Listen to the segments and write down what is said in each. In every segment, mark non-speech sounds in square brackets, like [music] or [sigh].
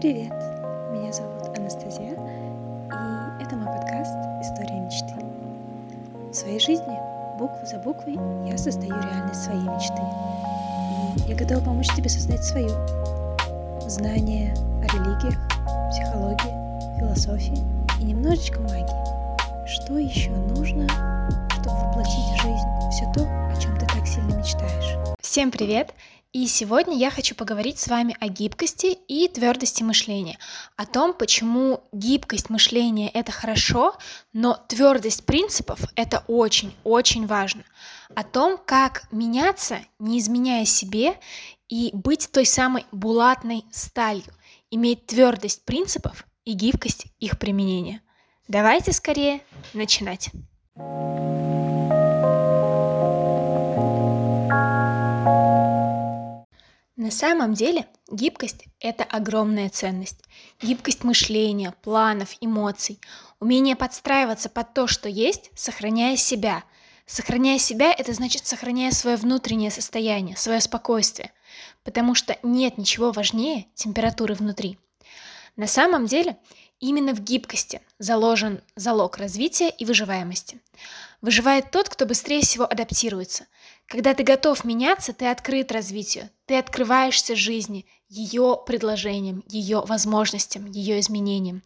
Привет! Меня зовут Анастасия, и это мой подкаст «История мечты». В своей жизни, букву за буквой, я создаю реальность своей мечты. И я готова помочь тебе создать свою. Знания о религиях, психологии, философии и немножечко магии. Что еще нужно, чтобы воплотить в жизнь все то, о чем ты так сильно мечтаешь? Всем привет! И сегодня я хочу поговорить с вами о гибкости и твердости мышления, о том, почему гибкость мышления это хорошо, но твердость принципов это очень-очень важно, о том, как меняться, не изменяя себе, и быть той самой булатной сталью, иметь твердость принципов и гибкость их применения. Давайте скорее начинать. На самом деле гибкость – это огромная ценность. Гибкость мышления, планов, эмоций, умение подстраиваться под то, что есть, сохраняя себя. Сохраняя себя – это значит сохраняя свое внутреннее состояние, свое спокойствие, потому что нет ничего важнее температуры внутри. На самом деле именно в гибкости заложен залог развития и выживаемости. Выживает тот, кто быстрее всего адаптируется – когда ты готов меняться, ты открыт развитию, ты открываешься жизни, ее предложениям, ее возможностям, ее изменениям.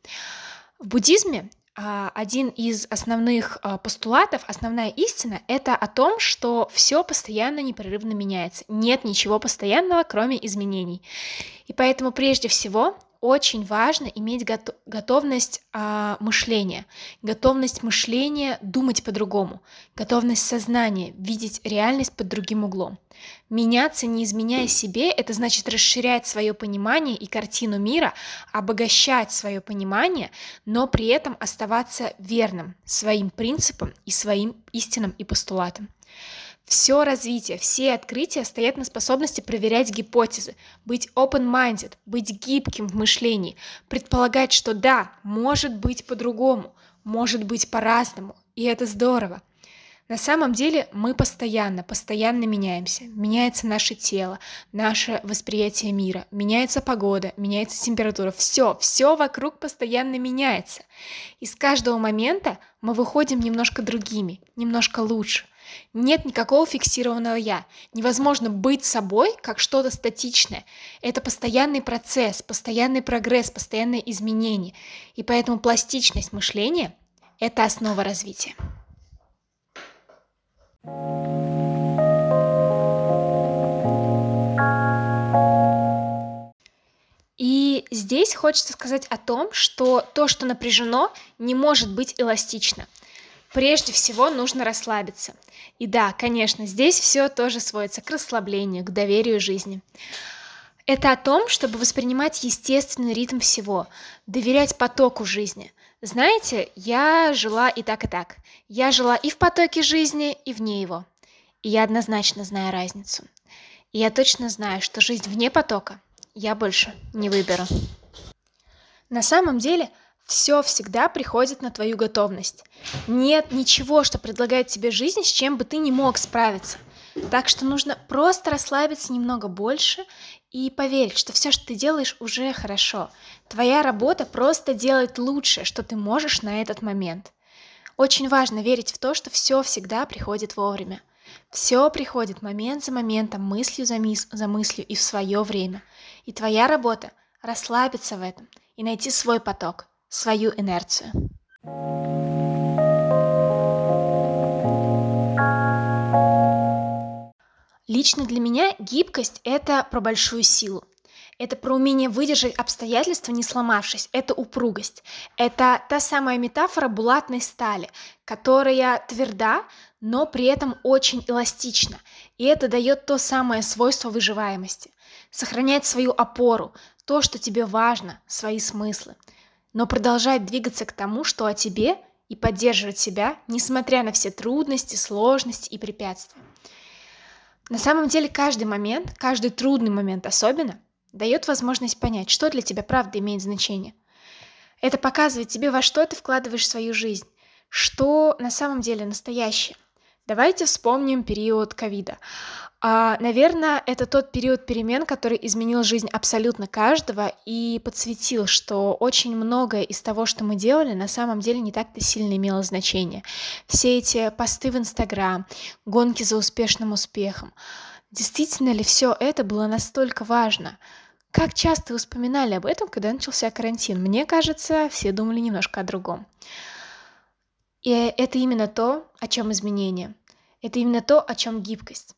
В буддизме а, один из основных а, постулатов, основная истина — это о том, что все постоянно непрерывно меняется. Нет ничего постоянного, кроме изменений. И поэтому прежде всего очень важно иметь гото- готовность а, мышления, готовность мышления думать по-другому, готовность сознания видеть реальность под другим углом. Меняться, не изменяя себе, это значит расширять свое понимание и картину мира, обогащать свое понимание, но при этом оставаться верным своим принципам и своим истинам и постулатам. Все развитие, все открытия стоят на способности проверять гипотезы, быть open-minded, быть гибким в мышлении, предполагать, что да, может быть по-другому, может быть по-разному, и это здорово. На самом деле мы постоянно, постоянно меняемся. Меняется наше тело, наше восприятие мира, меняется погода, меняется температура. Все, все вокруг постоянно меняется. И с каждого момента мы выходим немножко другими, немножко лучше. Нет никакого фиксированного «я». Невозможно быть собой как что-то статичное. Это постоянный процесс, постоянный прогресс, постоянное изменение. И поэтому пластичность мышления – это основа развития. И здесь хочется сказать о том, что то, что напряжено, не может быть эластично – Прежде всего нужно расслабиться. И да, конечно, здесь все тоже сводится к расслаблению, к доверию жизни. Это о том, чтобы воспринимать естественный ритм всего, доверять потоку жизни. Знаете, я жила и так, и так. Я жила и в потоке жизни, и вне его. И я однозначно знаю разницу. И я точно знаю, что жизнь вне потока я больше не выберу. На самом деле – все всегда приходит на твою готовность. Нет ничего, что предлагает тебе жизнь, с чем бы ты не мог справиться. Так что нужно просто расслабиться немного больше и поверить, что все, что ты делаешь, уже хорошо. Твоя работа просто делать лучшее, что ты можешь на этот момент. Очень важно верить в то, что все всегда приходит вовремя. Все приходит момент за моментом, мыслью за, мис- за мыслью и в свое время. И твоя работа – расслабиться в этом и найти свой поток – свою инерцию. Лично для меня гибкость – это про большую силу. Это про умение выдержать обстоятельства, не сломавшись. Это упругость. Это та самая метафора булатной стали, которая тверда, но при этом очень эластична. И это дает то самое свойство выживаемости. Сохранять свою опору, то, что тебе важно, свои смыслы но продолжать двигаться к тому, что о тебе, и поддерживать себя, несмотря на все трудности, сложности и препятствия. На самом деле каждый момент, каждый трудный момент особенно, дает возможность понять, что для тебя правда имеет значение. Это показывает тебе, во что ты вкладываешь свою жизнь, что на самом деле настоящее. Давайте вспомним период ковида. А, наверное, это тот период перемен, который изменил жизнь абсолютно каждого и подсветил, что очень многое из того, что мы делали, на самом деле не так-то сильно имело значение. Все эти посты в Инстаграм, гонки за успешным успехом. Действительно ли все это было настолько важно? Как часто вы вспоминали об этом, когда начался карантин? Мне кажется, все думали немножко о другом. И это именно то, о чем изменение. Это именно то, о чем гибкость.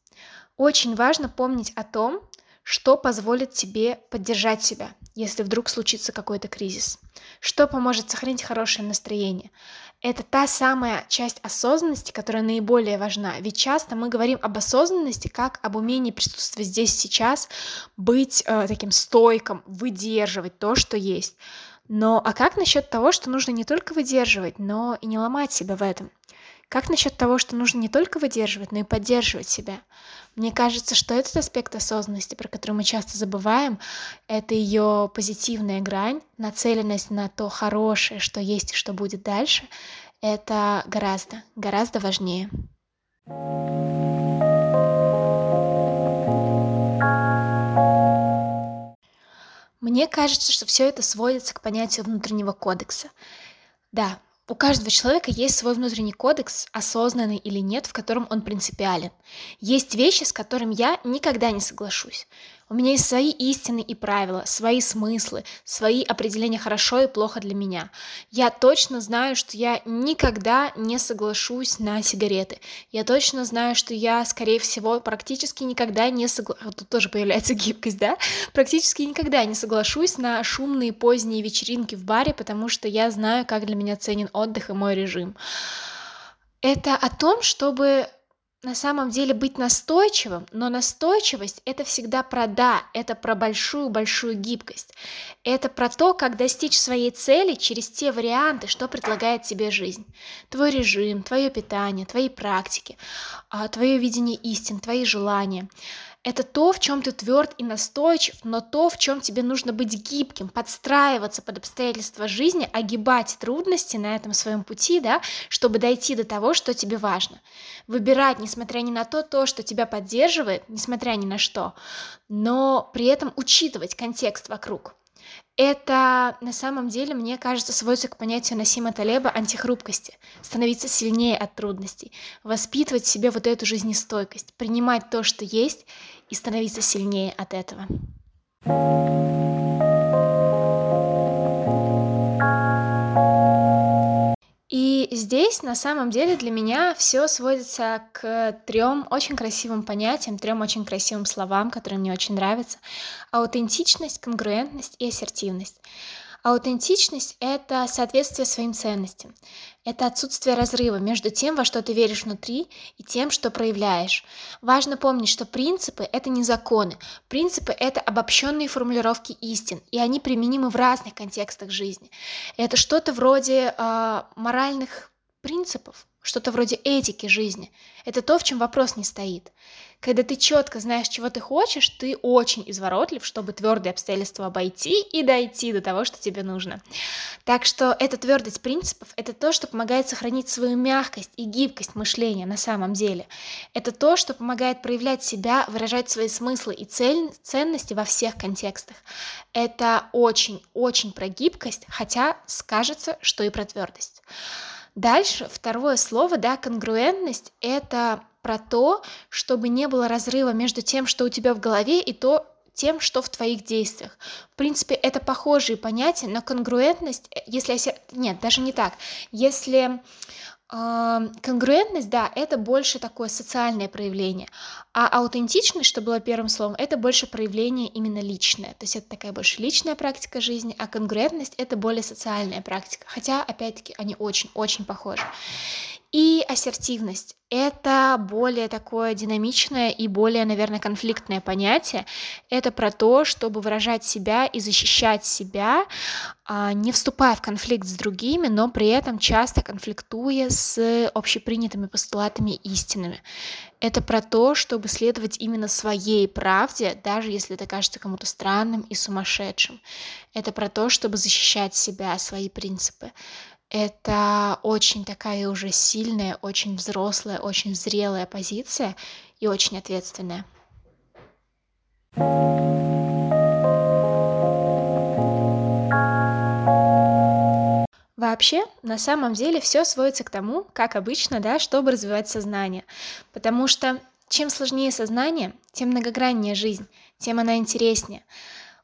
Очень важно помнить о том, что позволит тебе поддержать себя, если вдруг случится какой-то кризис. Что поможет сохранить хорошее настроение. Это та самая часть осознанности, которая наиболее важна. Ведь часто мы говорим об осознанности как об умении присутствовать здесь сейчас, быть э, таким стойком, выдерживать то, что есть. Но а как насчет того, что нужно не только выдерживать, но и не ломать себя в этом? Как насчет того, что нужно не только выдерживать, но и поддерживать себя? Мне кажется, что этот аспект осознанности, про который мы часто забываем, это ее позитивная грань, нацеленность на то хорошее, что есть и что будет дальше, это гораздо, гораздо важнее. Мне кажется, что все это сводится к понятию внутреннего кодекса. Да, у каждого человека есть свой внутренний кодекс, осознанный или нет, в котором он принципиален. Есть вещи, с которыми я никогда не соглашусь. У меня есть свои истины и правила, свои смыслы, свои определения хорошо и плохо для меня. Я точно знаю, что я никогда не соглашусь на сигареты. Я точно знаю, что я, скорее всего, практически никогда не соглашусь... Тут тоже появляется [laughs] гибкость, да? Практически никогда не соглашусь на шумные поздние вечеринки в баре, потому что я знаю, как для меня ценен отдых и мой режим. Это о том, чтобы на самом деле быть настойчивым, но настойчивость это всегда про да, это про большую-большую гибкость. Это про то, как достичь своей цели через те варианты, что предлагает тебе жизнь. Твой режим, твое питание, твои практики, а, твое видение истин, твои желания. Это то, в чем ты тверд и настойчив, но то, в чем тебе нужно быть гибким, подстраиваться под обстоятельства жизни, огибать трудности на этом своем пути, да, чтобы дойти до того, что тебе важно. Выбирать, несмотря ни на то, то, что тебя поддерживает, несмотря ни на что, но при этом учитывать контекст вокруг. Это на самом деле, мне кажется, сводится к понятию Насима Талеба антихрупкости, становиться сильнее от трудностей, воспитывать в себе вот эту жизнестойкость, принимать то, что есть, и становиться сильнее от этого. И здесь на самом деле для меня все сводится к трем очень красивым понятиям, трем очень красивым словам, которые мне очень нравятся. Аутентичность, конгруентность и ассертивность. Аутентичность — это соответствие своим ценностям. Это отсутствие разрыва между тем, во что ты веришь внутри, и тем, что проявляешь. Важно помнить, что принципы — это не законы. Принципы — это обобщенные формулировки истин, и они применимы в разных контекстах жизни. Это что-то вроде э, моральных принципов, что-то вроде этики жизни. Это то, в чем вопрос не стоит. Когда ты четко знаешь, чего ты хочешь, ты очень изворотлив, чтобы твердые обстоятельства обойти и дойти до того, что тебе нужно. Так что эта твердость принципов — это то, что помогает сохранить свою мягкость и гибкость мышления на самом деле. Это то, что помогает проявлять себя, выражать свои смыслы и цель, ценности во всех контекстах. Это очень-очень про гибкость, хотя скажется, что и про твердость. Дальше второе слово, да, конгруентность — это про то, чтобы не было разрыва между тем, что у тебя в голове, и то, тем, что в твоих действиях. В принципе, это похожие понятия, но конгруентность, э, если... Нет, даже не так. Если конгруентность, да, это больше такое социальное проявление, а аутентичность, что было первым словом, это больше проявление именно личное, то есть это такая больше личная практика жизни, а конгруентность это более социальная практика, хотя, опять-таки, они очень-очень похожи. И ассертивность — это более такое динамичное и более, наверное, конфликтное понятие. Это про то, чтобы выражать себя и защищать себя, а, не вступая в конфликт с другими, но при этом часто конфликтуя с общепринятыми постулатами и истинами. Это про то, чтобы следовать именно своей правде, даже если это кажется кому-то странным и сумасшедшим. Это про то, чтобы защищать себя, свои принципы. Это очень такая уже сильная, очень взрослая, очень зрелая позиция и очень ответственная. Вообще, на самом деле, все сводится к тому, как обычно, да, чтобы развивать сознание. Потому что чем сложнее сознание, тем многограннее жизнь, тем она интереснее.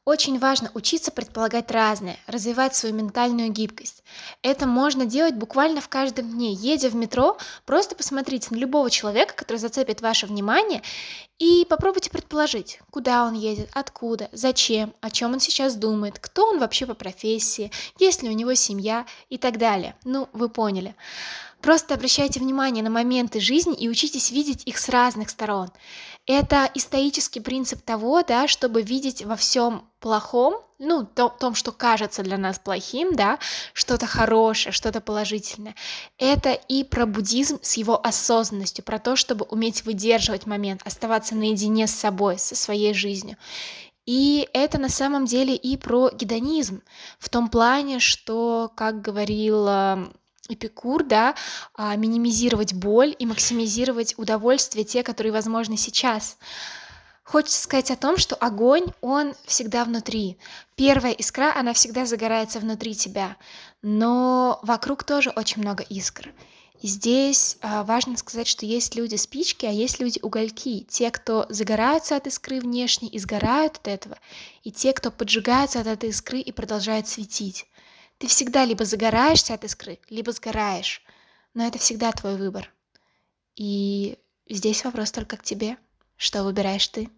Очень важно учиться предполагать разное, развивать свою ментальную гибкость. Это можно делать буквально в каждом дне. Едя в метро, просто посмотрите на любого человека, который зацепит ваше внимание, и попробуйте предположить, куда он едет, откуда, зачем, о чем он сейчас думает, кто он вообще по профессии, есть ли у него семья и так далее. Ну, вы поняли. Просто обращайте внимание на моменты жизни и учитесь видеть их с разных сторон. Это и стоический принцип того, да, чтобы видеть во всем плохом, ну, то, том, что кажется для нас плохим, да, что-то хорошее, что-то положительное. Это и про буддизм с его осознанностью, про то, чтобы уметь выдерживать момент, оставаться наедине с собой, со своей жизнью. И это на самом деле и про гедонизм, в том плане, что, как говорил Эпикур, да, а, минимизировать боль и максимизировать удовольствие, те, которые возможны сейчас. Хочется сказать о том, что огонь, он всегда внутри. Первая искра, она всегда загорается внутри тебя, но вокруг тоже очень много искр. И здесь а, важно сказать, что есть люди спички, а есть люди угольки. Те, кто загораются от искры внешне и сгорают от этого, и те, кто поджигаются от этой искры и продолжают светить. Ты всегда либо загораешься от искры, либо сгораешь. Но это всегда твой выбор. И здесь вопрос только к тебе. Что выбираешь ты?